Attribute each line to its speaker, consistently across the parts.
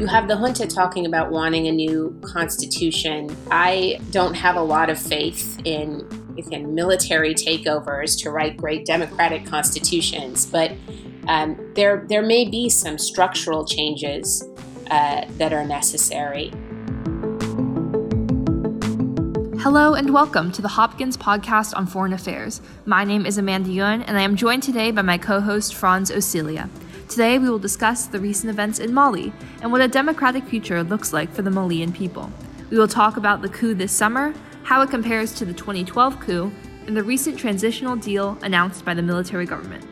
Speaker 1: You have the junta talking about wanting a new constitution. I don't have a lot of faith in, military takeovers to write great democratic constitutions, but um, there, there may be some structural changes uh, that are necessary.
Speaker 2: Hello and welcome to the Hopkins podcast on foreign affairs. My name is Amanda Yuen, and I am joined today by my co host Franz Osilia. Today, we will discuss the recent events in Mali and what a democratic future looks like for the Malian people. We will talk about the coup this summer, how it compares to the 2012 coup, and the recent transitional deal announced by the military government.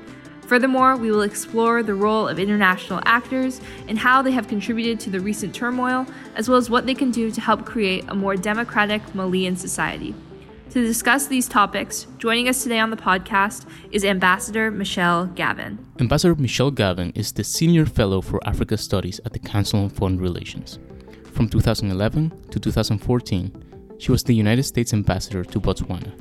Speaker 2: Furthermore, we will explore the role of international actors and how they have contributed to the recent turmoil, as well as what they can do to help create a more democratic Malian society. To discuss these topics, joining us today on the podcast is Ambassador Michelle Gavin.
Speaker 3: Ambassador Michelle Gavin is the Senior Fellow for Africa Studies at the Council on Foreign Relations. From 2011 to 2014, she was the United States Ambassador to Botswana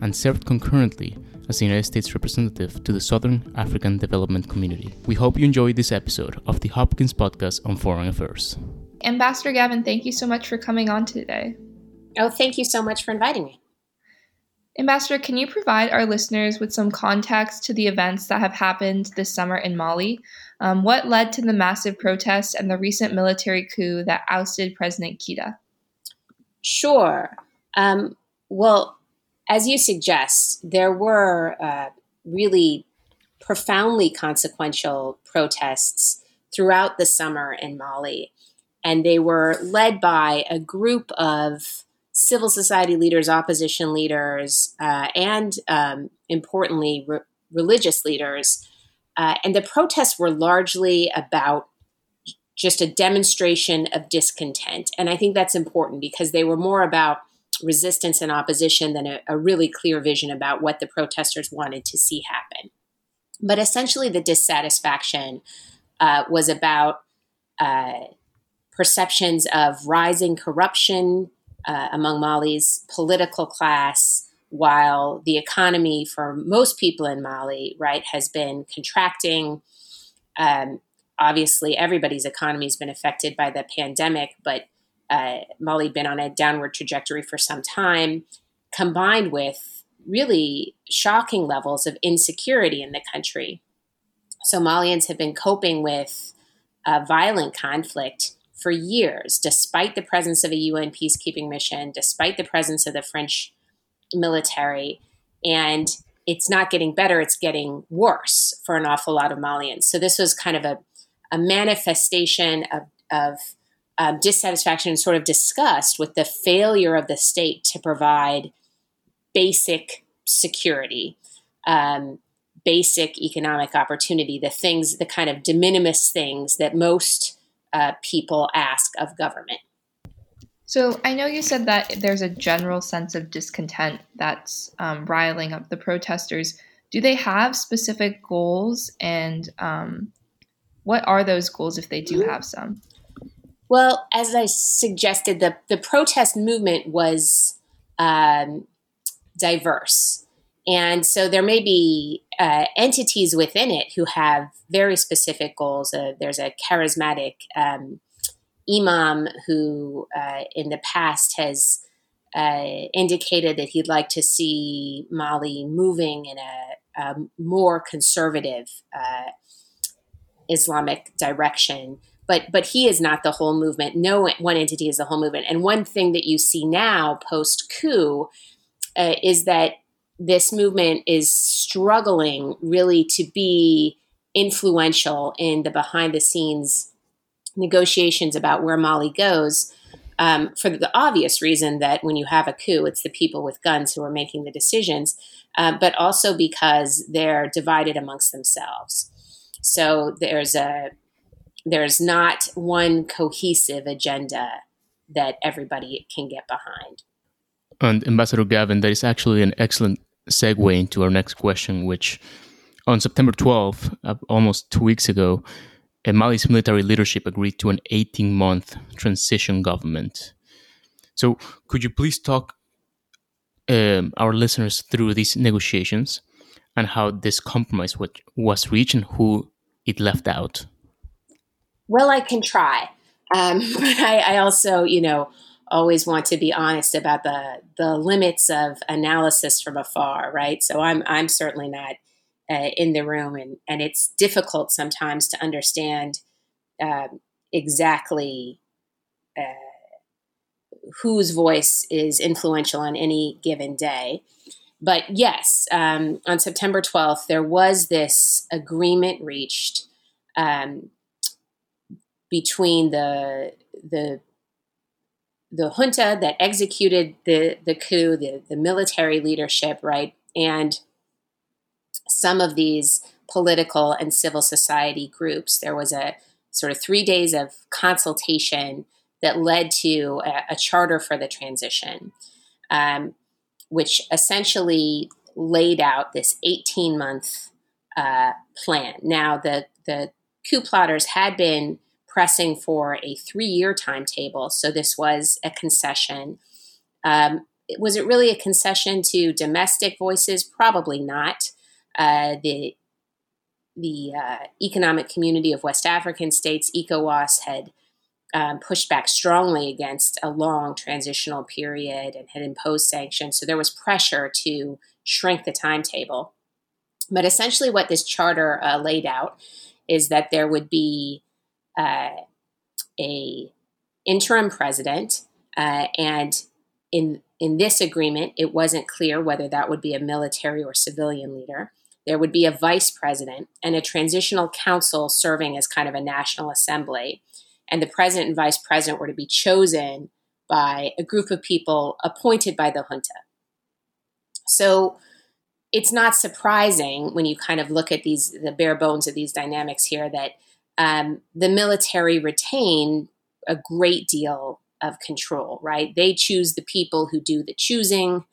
Speaker 3: and served concurrently as the United States representative to the Southern African Development Community. We hope you enjoy this episode of the Hopkins Podcast on Foreign Affairs.
Speaker 2: Ambassador Gavin, thank you so much for coming on today.
Speaker 1: Oh, thank you so much for inviting me.
Speaker 2: Ambassador, can you provide our listeners with some context to the events that have happened this summer in Mali? Um, what led to the massive protests and the recent military coup that ousted President Keita?
Speaker 1: Sure. Um, well, as you suggest, there were uh, really profoundly consequential protests throughout the summer in Mali, and they were led by a group of civil society leaders, opposition leaders, uh, and um, importantly, re- religious leaders. Uh, and the protests were largely about just a demonstration of discontent. And I think that's important because they were more about resistance and opposition than a, a really clear vision about what the protesters wanted to see happen. But essentially, the dissatisfaction uh, was about uh, perceptions of rising corruption, uh, among Mali's political class, while the economy for most people in Mali, right, has been contracting. Um, obviously, everybody's economy has been affected by the pandemic, but uh, Mali been on a downward trajectory for some time, combined with really shocking levels of insecurity in the country. So Malians have been coping with uh, violent conflict for years, despite the presence of a UN peacekeeping mission, despite the presence of the French military. And it's not getting better, it's getting worse for an awful lot of Malians. So this was kind of a, a manifestation of, of um, dissatisfaction and sort of disgust with the failure of the state to provide basic security, um, basic economic opportunity, the things, the kind of de minimis things that most uh, people ask of government.
Speaker 2: So I know you said that there's a general sense of discontent that's um, riling up the protesters. Do they have specific goals, and um, what are those goals if they do have some?
Speaker 1: Well, as I suggested, the the protest movement was um, diverse. And so there may be uh, entities within it who have very specific goals. Uh, there's a charismatic um, imam who, uh, in the past, has uh, indicated that he'd like to see Mali moving in a, a more conservative uh, Islamic direction. But but he is not the whole movement. No one entity is the whole movement. And one thing that you see now post coup uh, is that this movement is struggling really to be influential in the behind the scenes negotiations about where Mali goes. Um, for the obvious reason that when you have a coup, it's the people with guns who are making the decisions, uh, but also because they're divided amongst themselves. So there's a there's not one cohesive agenda that everybody can get behind.
Speaker 3: And Ambassador Gavin, that is actually an excellent segue into our next question, which on September 12th, uh, almost two weeks ago, Mali's military leadership agreed to an 18 month transition government. So, could you please talk um, our listeners through these negotiations and how this compromise was reached and who it left out?
Speaker 1: Well, I can try. Um, but I, I also, you know, always want to be honest about the the limits of analysis from afar, right? So I'm I'm certainly not uh, in the room, and and it's difficult sometimes to understand uh, exactly uh, whose voice is influential on any given day. But yes, um, on September 12th, there was this agreement reached um, between the the the junta that executed the the coup, the the military leadership, right, and some of these political and civil society groups. There was a sort of three days of consultation that led to a, a charter for the transition, um, which essentially laid out this 18 month uh, plan. Now, the, the coup plotters had been pressing for a three year timetable, so this was a concession. Um, was it really a concession to domestic voices? Probably not. Uh, the the uh, Economic Community of West African States, ECOWAS, had um, pushed back strongly against a long transitional period and had imposed sanctions. So there was pressure to shrink the timetable. But essentially, what this charter uh, laid out is that there would be uh, a interim president, uh, and in in this agreement, it wasn't clear whether that would be a military or civilian leader. There would be a vice president and a transitional council serving as kind of a national assembly and the president and vice president were to be chosen by a group of people appointed by the junta. So it's not surprising when you kind of look at these the bare bones of these dynamics here that um, the military retain a great deal of control. Right? They choose the people who do the choosing,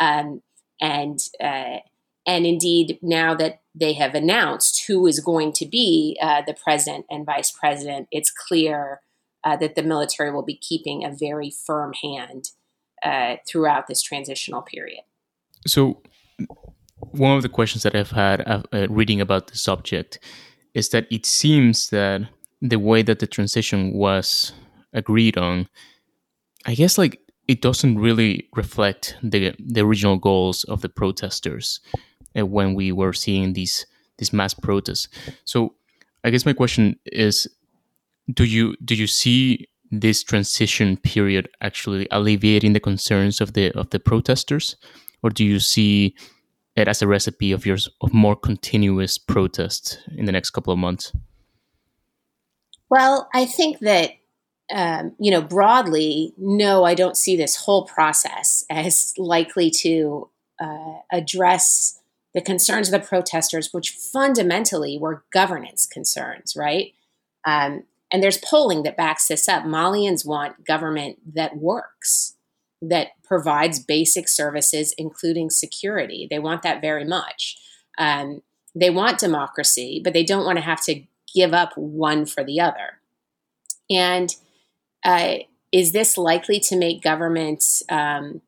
Speaker 1: um, and uh, and indeed, now that they have announced who is going to be uh, the president and vice president, it's clear uh, that the military will be keeping a very firm hand uh, throughout this transitional period.
Speaker 3: So, one of the questions that I've had uh, reading about the subject is that it seems that the way that the transition was agreed on, I guess, like it doesn't really reflect the the original goals of the protesters uh, when we were seeing these these mass protests. So I guess my question is do you do you see this transition period actually alleviating the concerns of the of the protesters or do you see it as a recipe of yours of more continuous protest in the next couple of months?
Speaker 1: Well, I think that um, you know broadly, no, I don't see this whole process as likely to uh, address the concerns of the protesters, which fundamentally were governance concerns, right? Um, and there's polling that backs this up. Malians want government that works, that provides basic services, including security. They want that very much. Um, they want democracy, but they don't want to have to give up one for the other. And uh, is this likely to make governments um,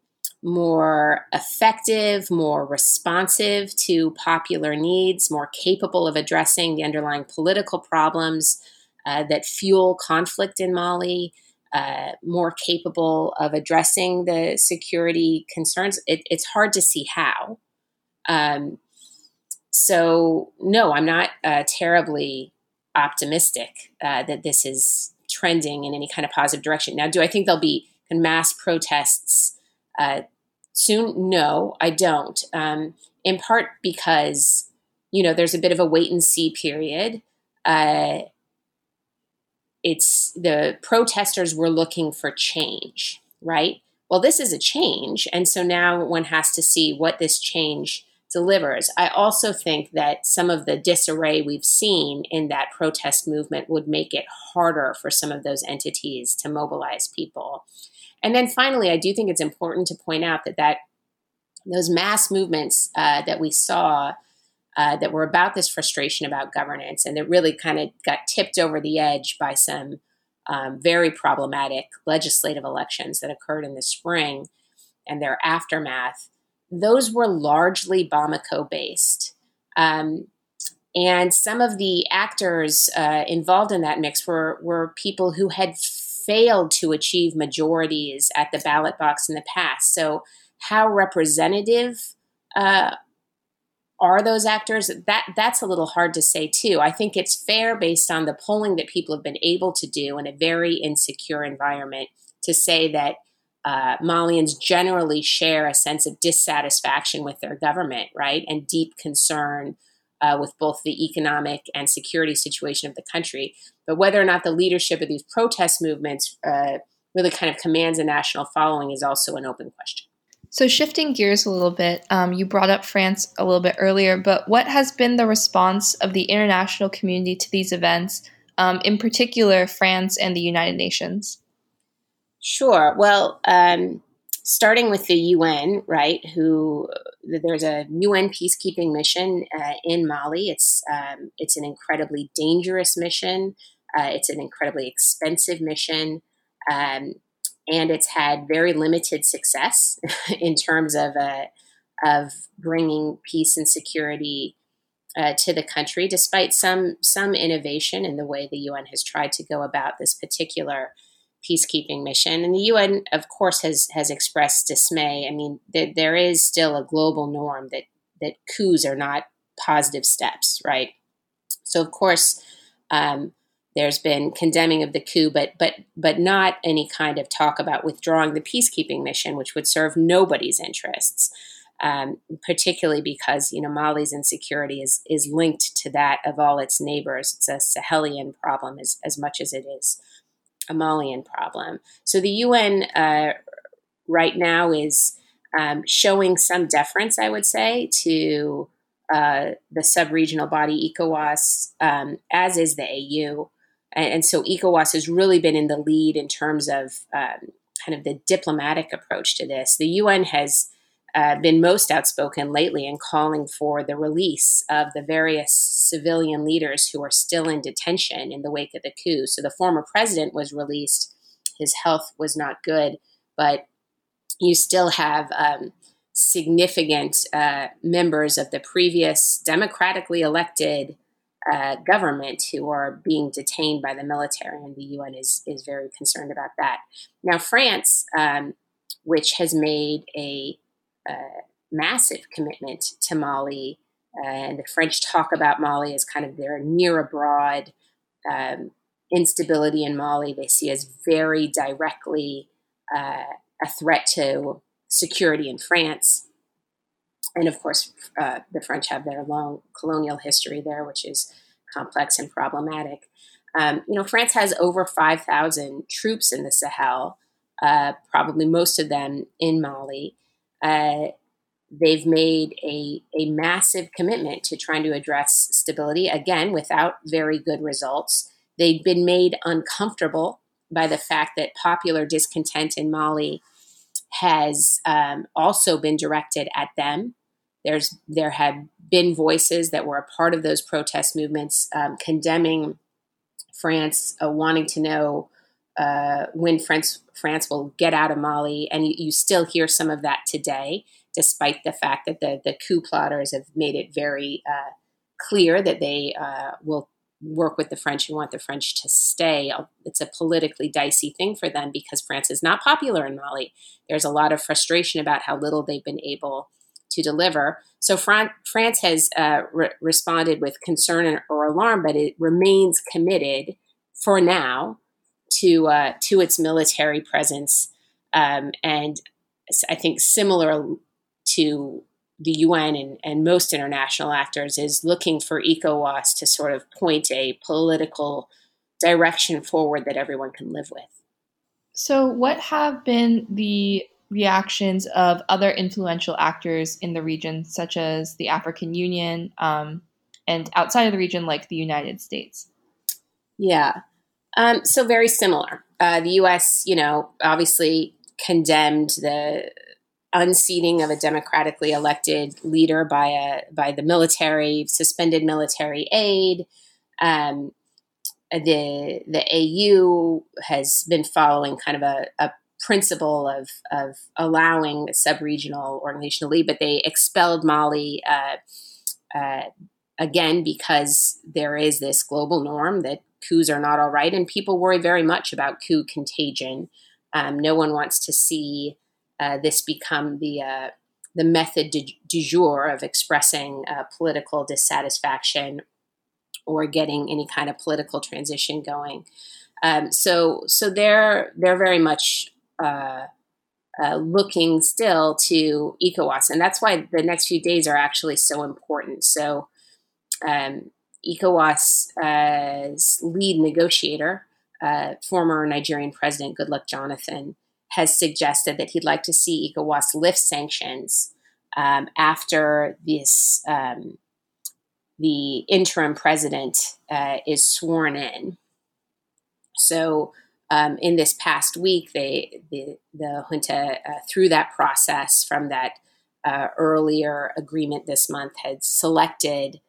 Speaker 1: more effective, more responsive to popular needs, more capable of addressing the underlying political problems uh, that fuel conflict in Mali, uh, more capable of addressing the security concerns. It, it's hard to see how. Um, so, no, I'm not uh, terribly optimistic uh, that this is trending in any kind of positive direction. Now, do I think there'll be mass protests uh, soon? No, I don't. Um, in part because, you know, there's a bit of a wait and see period. It's the protesters were looking for change, right? Well, this is a change. And so now one has to see what this change delivers. I also think that some of the disarray we've seen in that protest movement would make it harder for some of those entities to mobilize people. And then finally, I do think it's important to point out that that those mass movements uh, that we saw uh, that were about this frustration about governance and that really kind of got tipped over the edge by some um, very problematic legislative elections that occurred in the spring and their aftermath, those were largely Bamako based. Um, and some of the actors uh, involved in that mix were, were people who had failed to achieve majorities at the ballot box in the past. So, how representative uh, are those actors? That that's a little hard to say too. I think it's fair based on the polling that people have been able to do in a very insecure environment to say that uh, Malians generally share a sense of dissatisfaction with their government, right, and deep concern uh, with both the economic and security situation of the country. But whether or not the leadership of these protest movements uh, really kind of commands a national following is also an open question.
Speaker 2: So, shifting gears a little bit, um, you brought up France a little bit earlier, but what has been the response of the international community to these events, um, in particular, France and the United Nations?
Speaker 1: Sure. Well, um, starting with the UN, right? Who there's a UN peacekeeping mission uh, in Mali. It's um, it's an incredibly dangerous mission. Uh, it's an incredibly expensive mission, um, and it's had very limited success in terms of uh, of bringing peace and security uh, to the country, despite some some innovation in the way the UN has tried to go about this particular peacekeeping mission. And the UN, of course, has has expressed dismay. I mean, th- there is still a global norm that that coups are not positive steps, right? So, of course, um, there's been condemning of the coup, but but but not any kind of talk about withdrawing the peacekeeping mission, which would serve nobody's interests. Um, particularly because you know Mali's insecurity is is linked to that of all its neighbors. It's a Sahelian problem as as much as it is a Malian problem. So the UN uh, right now is um, showing some deference, I would say, to uh, the sub-regional body ECOWAS, um, as is the AU. And, and, so ECOWAS has really been in the lead in terms of um, kind of the diplomatic approach to this. The UN has uh, been most outspoken lately in calling for the release of the various civilian leaders who are still in detention in the wake of the coup. So the former president was released. His health was not good, but you still have um, significant uh, members of the previous democratically elected uh, government who are being detained by the military, and the UN is is very concerned about that. Now, France, um, which has made a massive commitment to Mali. and the French talk about Mali as kind of their near abroad um, instability in Mali. They see as very directly uh, a threat to security in France. And of course, uh, the French have their long colonial history there, which is complex and problematic. Um, you know, France has over 5,000 troops in the Sahel, uh, probably most of them in Mali. Uh, they've made a, a massive commitment to trying to address stability, again, without very good results. They've been made uncomfortable by the fact that popular discontent in Mali has um, also been directed at them. There's there have been voices that were a part of those protest movements um, condemning France, uh, wanting to know uh, when France France will get out of Mali, and you, you, still hear some of that today, despite the fact that the the coup plotters have made it very uh, clear that they uh, will work with the French and want the French to stay. It's a politically dicey thing for them because France is not popular in Mali. There's a lot of frustration about how little they've been able to deliver. So Fran- France has uh, re- responded with concern or alarm, but it remains committed for now to uh, to its military presence, um, and I think similar to the UN and, and most international actors is looking for ECOWAS to sort of point a political direction forward that everyone can live with.
Speaker 2: So, what have been the reactions of other influential actors in the region, such as the African Union um, and outside of the region, like the United States?
Speaker 1: Yeah. Um, so very similar. Uh, the U.S., you know, obviously condemned the unseating of a democratically elected leader by a by the military, suspended military aid. Um, the the AU has been following kind of a, a principle of of allowing a sub regional organization to lead, but they expelled Mali. Uh, uh, again, because there is this global norm that coups are not all right, and people worry very much about coup contagion. Um, no one wants to see uh, this become the uh, the method du, du jour of expressing uh, political dissatisfaction or getting any kind of political transition going. Um, so so they're they're very much uh, uh, looking still to ECOWAS, and that's why the next few days are actually so important. So um, ECOWAS's lead negotiator, uh, former Nigerian President Goodluck Jonathan, has suggested that he'd like to see ECOWAS lift sanctions um, after this um, the interim president uh, is sworn in. So, um, in this past week, they the the junta uh, through that process from that uh, earlier agreement this month had selected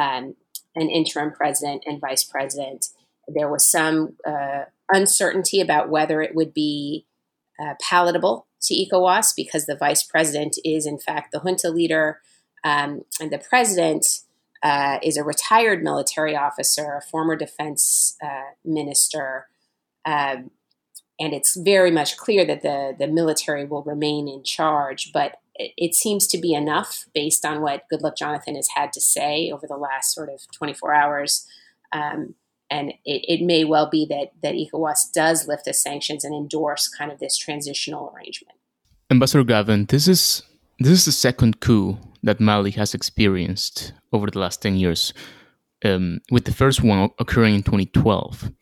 Speaker 1: um, an interim president and vice president. There was some uh, uncertainty about whether it would be uh, palatable to ECOWAS because the vice president is, in fact, the junta leader, um, and the president uh, is a retired military officer, a former defense uh, minister. Um, and it's very much clear that the, the military will remain in charge, but it, it seems to be enough based on what Goodluck Jonathan has had to say over the last sort of 24 hours. Um, and it, it, may well be that that ECOWAS does lift the sanctions and endorse kind of this transitional arrangement.
Speaker 3: Ambassador Gavin, this is this is the second coup that Mali has experienced over the last 10 years, um, with the first one occurring in 2012.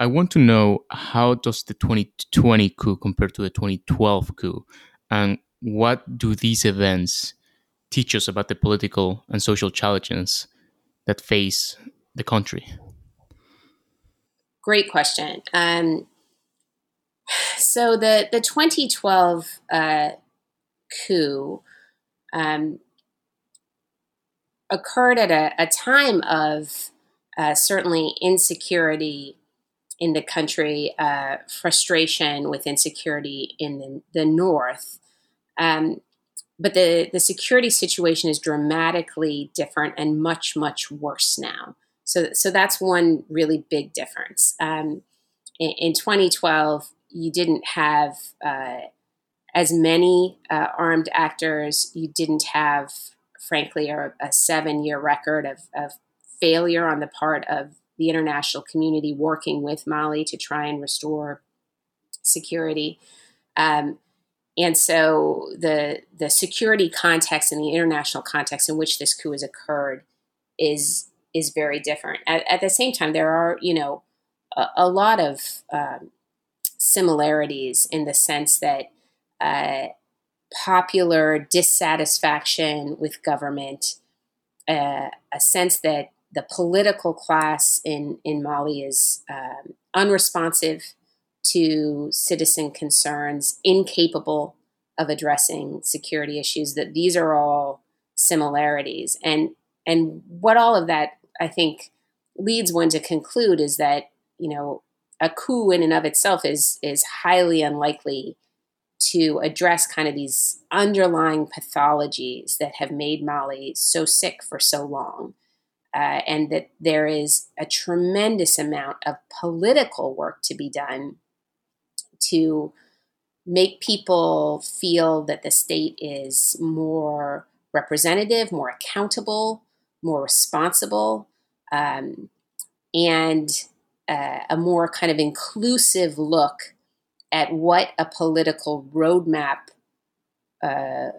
Speaker 3: I want to know how does the 2020 coup compare to the 2012 coup, and what do these events teach us about the political and social challenges that face the country?
Speaker 1: Great question. Um, so the the 2012 uh, coup um, occurred at a, a time of uh, certainly insecurity in the country, uh, frustration with insecurity in the, the north. Um, but the, the security situation is dramatically different and much, much worse now. So, so that's one really big difference. Um, in, in, 2012, you didn't have uh, as many uh, armed actors. You didn't have, frankly, a, a seven year record of, of failure on the part of the international community working with Mali to try and restore security. Um, and so the the security context and the international context in which this coup has occurred is is very different. At, at the same time, there are you know a, a lot of um, similarities in the sense that uh, popular dissatisfaction with government, uh, a sense that the political class in in Mali is um, unresponsive to citizen concerns, incapable of addressing security issues, that these are all similarities. And and what all of that I think leads one to conclude is that, you know, a coup in and of itself is is highly unlikely to address kind of these underlying pathologies that have made Mali so sick for so long. Uh, and that there is a tremendous amount of political work to be done to make people feel that the state is more representative, more accountable, more responsible, um, and uh, a more kind of inclusive look at what a political roadmap uh,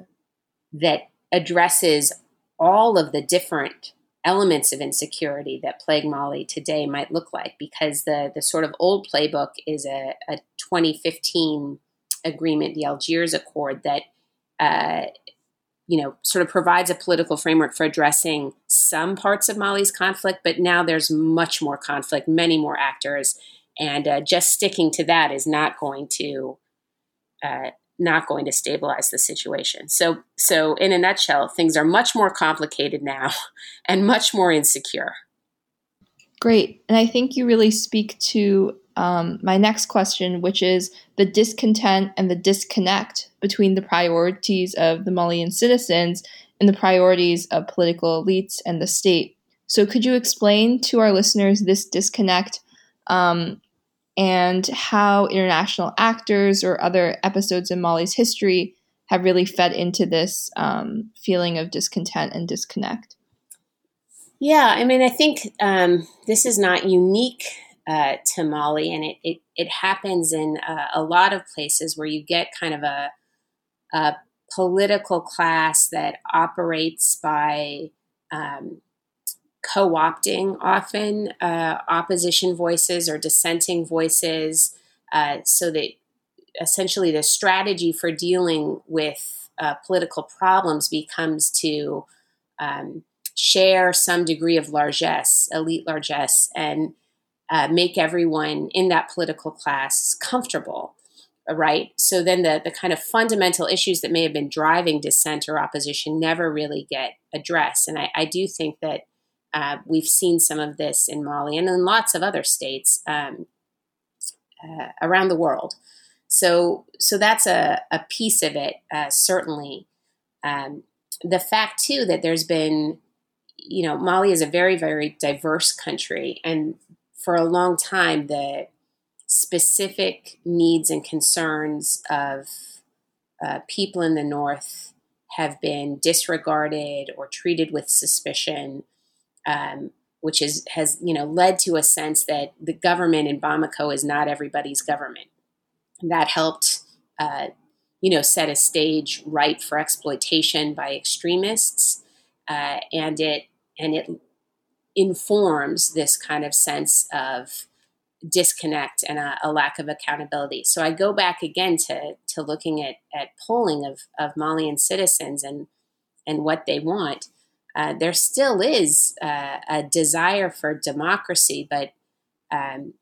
Speaker 1: that addresses all of the different elements of insecurity that plague Mali today might look like, because the the sort of old playbook is a, a 2015 agreement, the Algiers Accord, that uh, you know sort of provides a political framework for addressing some parts of Mali's conflict, but now there's much more conflict, many more actors, and uh, just sticking to that is not going to uh, not going to stabilize the situation. So, so in a nutshell, things are much more complicated now and much more insecure.
Speaker 2: Great. And I think you really speak to um, my next question, which is the discontent and the disconnect between the priorities of the Malian citizens and the priorities of political elites and the state. So, could you explain to our listeners this disconnect um, and how international actors or other episodes in Mali's history have really fed into this um, feeling of discontent and disconnect?
Speaker 1: Yeah, I mean, I think um, this is not unique uh, to Mali, and it, it, it happens in uh, a lot of places where you get kind of a, a political class that operates by um, co opting often uh, opposition voices or dissenting voices uh, so that essentially the strategy for dealing with uh, political problems becomes to um, share some degree of largesse, elite largesse, and uh, make everyone in that political class comfortable right? So then the, the kind of fundamental issues that may have been driving dissent or opposition never really get addressed. And I, I do think that uh, we've seen some of this in Mali and in lots of other states um, uh, around the world. So, so that's a, a piece of it, uh, certainly. Um, the fact, too, that there's been, you know, Mali is a very, very diverse country. And for a long time, the specific needs and concerns of uh, people in the North have been disregarded or treated with suspicion, um, which is has you know led to a sense that the government in Bamako is not everybody's government. That helped, uh, you know, set a stage ripe for exploitation by extremists, uh, and it and it informs this kind of sense of disconnect and a, a, lack of accountability. So I go back again to to looking at at polling of of Malian citizens and and what they want. Uh, there still is uh, a desire for democracy, but um,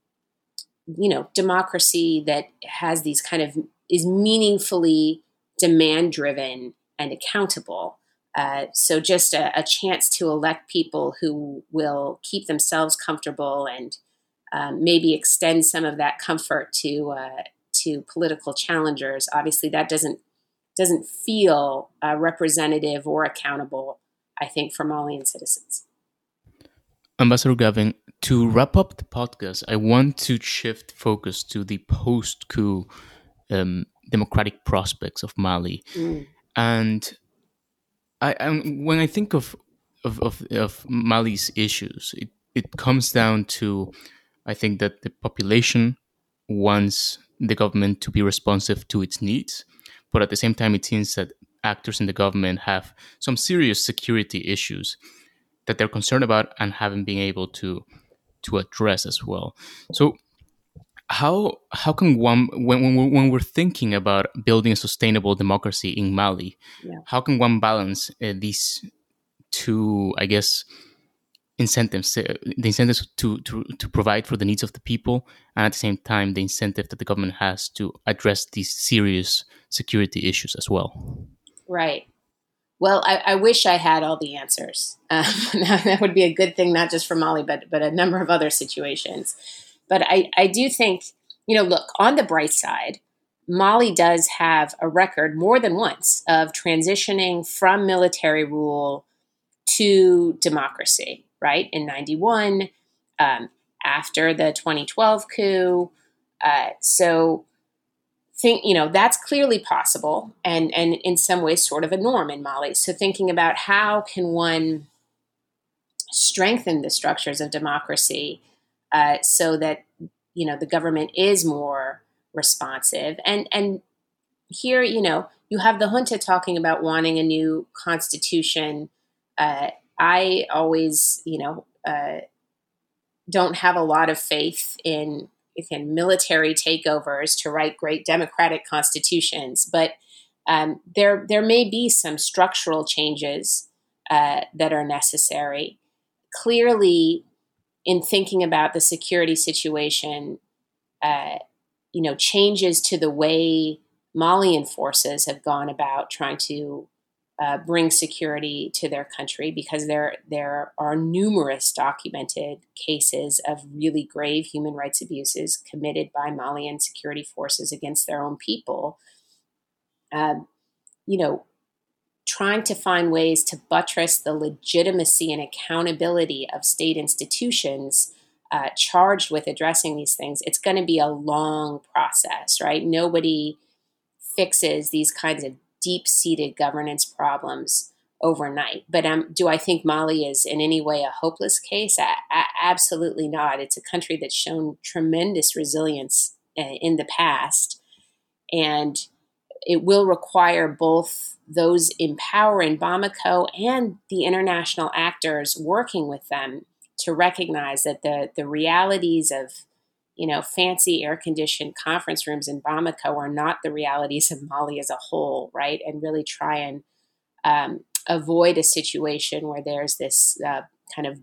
Speaker 1: you know, democracy that has these kind of is meaningfully demand driven and accountable. Uh, so just a, a, chance to elect people who will keep themselves comfortable and um, maybe extend some of that comfort to uh, to political challengers. Obviously, that doesn't doesn't feel uh, representative or accountable. I think for Malian citizens.
Speaker 3: Ambassador Gavin, to wrap up the podcast, I want to shift focus to the post-coup um, democratic prospects of Mali, mm. and I, I, when I think of of, of, of Mali's issues, it, it comes down to I think that the population wants the government to be responsive to its needs, but at the same time, it seems that actors in the government have some serious security issues that they're concerned about and haven't been able to to address as well. So, how how can one when when we're, when we're thinking about building a sustainable democracy in Mali, yeah. how can one balance uh, these two, I guess, incentives uh, the incentives to, to to provide for the needs of the people and at the same time the incentive that the government has to address these serious security issues as well
Speaker 1: right. Well i, I wish i had all the answers. Um, that would be a good thing not just for mali but but a number of other situations. But i i do think you know look on the bright side Mali does have a record more than once of transitioning from military rule to democracy right, in 91, um, after the 2012 coup. Uh, so, think you know that's clearly possible, and and in some ways, sort of a norm in Mali. So, thinking about how can one strengthen the structures of democracy uh, so that you know the government is more responsive and and here you know you have the junta talking about wanting a new constitution uh, I always, you know, uh, don't have a lot of faith in in military takeovers to write great democratic constitutions, but um, there there may be some structural changes uh, that are necessary. Clearly, in thinking about the security situation, uh, you know, changes to the way Malian forces have gone about trying to uh, bring security to their country because there there are numerous documented cases of really grave human rights abuses committed by Malian security forces against their own people. Um, you know, trying to find ways to buttress the legitimacy and accountability of state institutions uh, charged with addressing these things, it's going to be a long process, right? Nobody fixes these kinds of deep seated governance problems overnight. But um, do I think Mali is in any way a hopeless case? absolutely not. It's a country that's shown tremendous resilience uh, in the past. And it will require both those in power in Bamako and the international actors working with them to recognize that the, the realities of you know, fancy air conditioned conference rooms in Bamako are not the realities of Mali as a whole, right? And really try and um, avoid a situation where there's this uh, kind of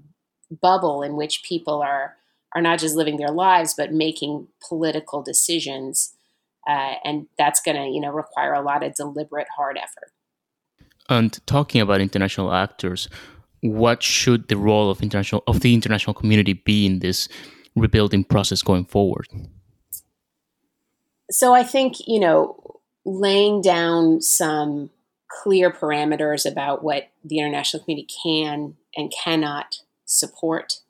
Speaker 1: bubble in which people are are not just living their lives but making political decisions, uh, and that's going to you know require a lot of deliberate, hard effort.
Speaker 3: And talking about international actors, what should the role of international of the international community be in this? Rebuilding process going forward?
Speaker 1: So I think, you know, laying down some clear parameters about what the international community can and cannot support,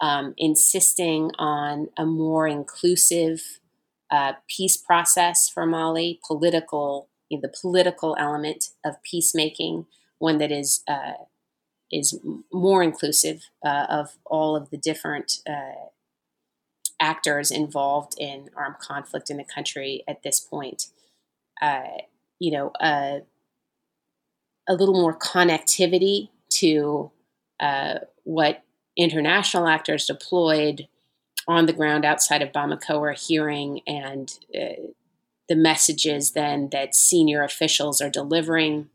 Speaker 1: um, insisting on a more inclusive uh, peace process for Mali, political, you know, the political element of peacemaking, one that is uh, is more inclusive uh, of all of the different uh, actors involved in armed conflict in the country at this point. Uh, you know, uh, a little more connectivity to uh, what international actors deployed on the ground outside of Bamako are hearing and uh, the messages then that senior officials are delivering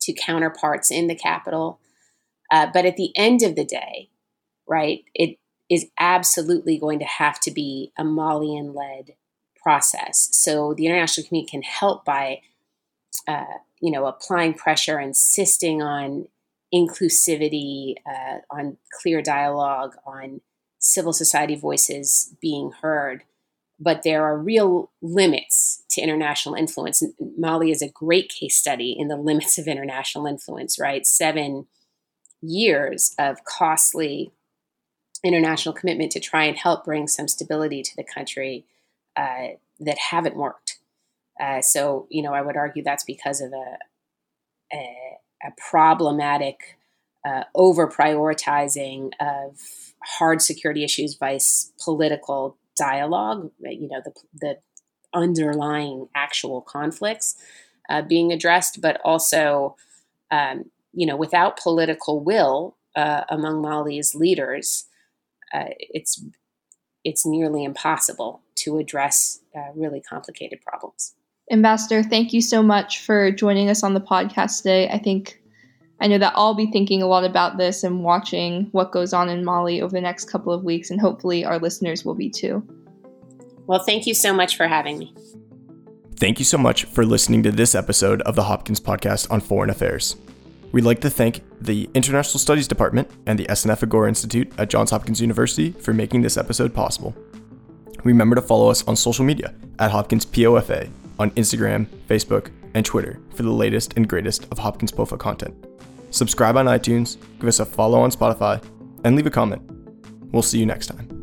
Speaker 1: to counterparts in the capital. Uh, but at the end of the day, right, it is absolutely going to have to be a Malian led process. So the international community can help by, uh, you know, applying pressure, insisting on inclusivity, uh, on clear dialogue, on civil society voices being heard. But there are real limits to international influence. Mali is a great case study in the limits of international influence, right? Seven years of costly international commitment to try and help bring some stability to the country uh, that haven't worked. Uh, so, you know, I would argue that's because of a, a, a problematic uh, over prioritizing of hard security issues vice political dialogue, you know, the, the underlying actual conflicts uh, being addressed, but also, um, you know, without political will uh, among Mali's leaders, uh, it's it's nearly impossible to address uh, really complicated problems.
Speaker 2: Ambassador, thank you so much for joining us on the podcast today. I think I know that I'll be thinking a lot about this and watching what goes on in Mali over the next couple of weeks, and hopefully our listeners will be too.
Speaker 1: Well, thank you so much for having me.
Speaker 4: Thank you so much for listening to this episode of the Hopkins Podcast on Foreign Affairs. We'd like to thank the International Studies Department and the SNF Agora Institute at Johns Hopkins University for making this episode possible. Remember to follow us on social media at Hopkins POFA on Instagram, Facebook, and Twitter for the latest and greatest of Hopkins POFA content. Subscribe on iTunes, give us a follow on Spotify, and leave a comment. We'll see you next time.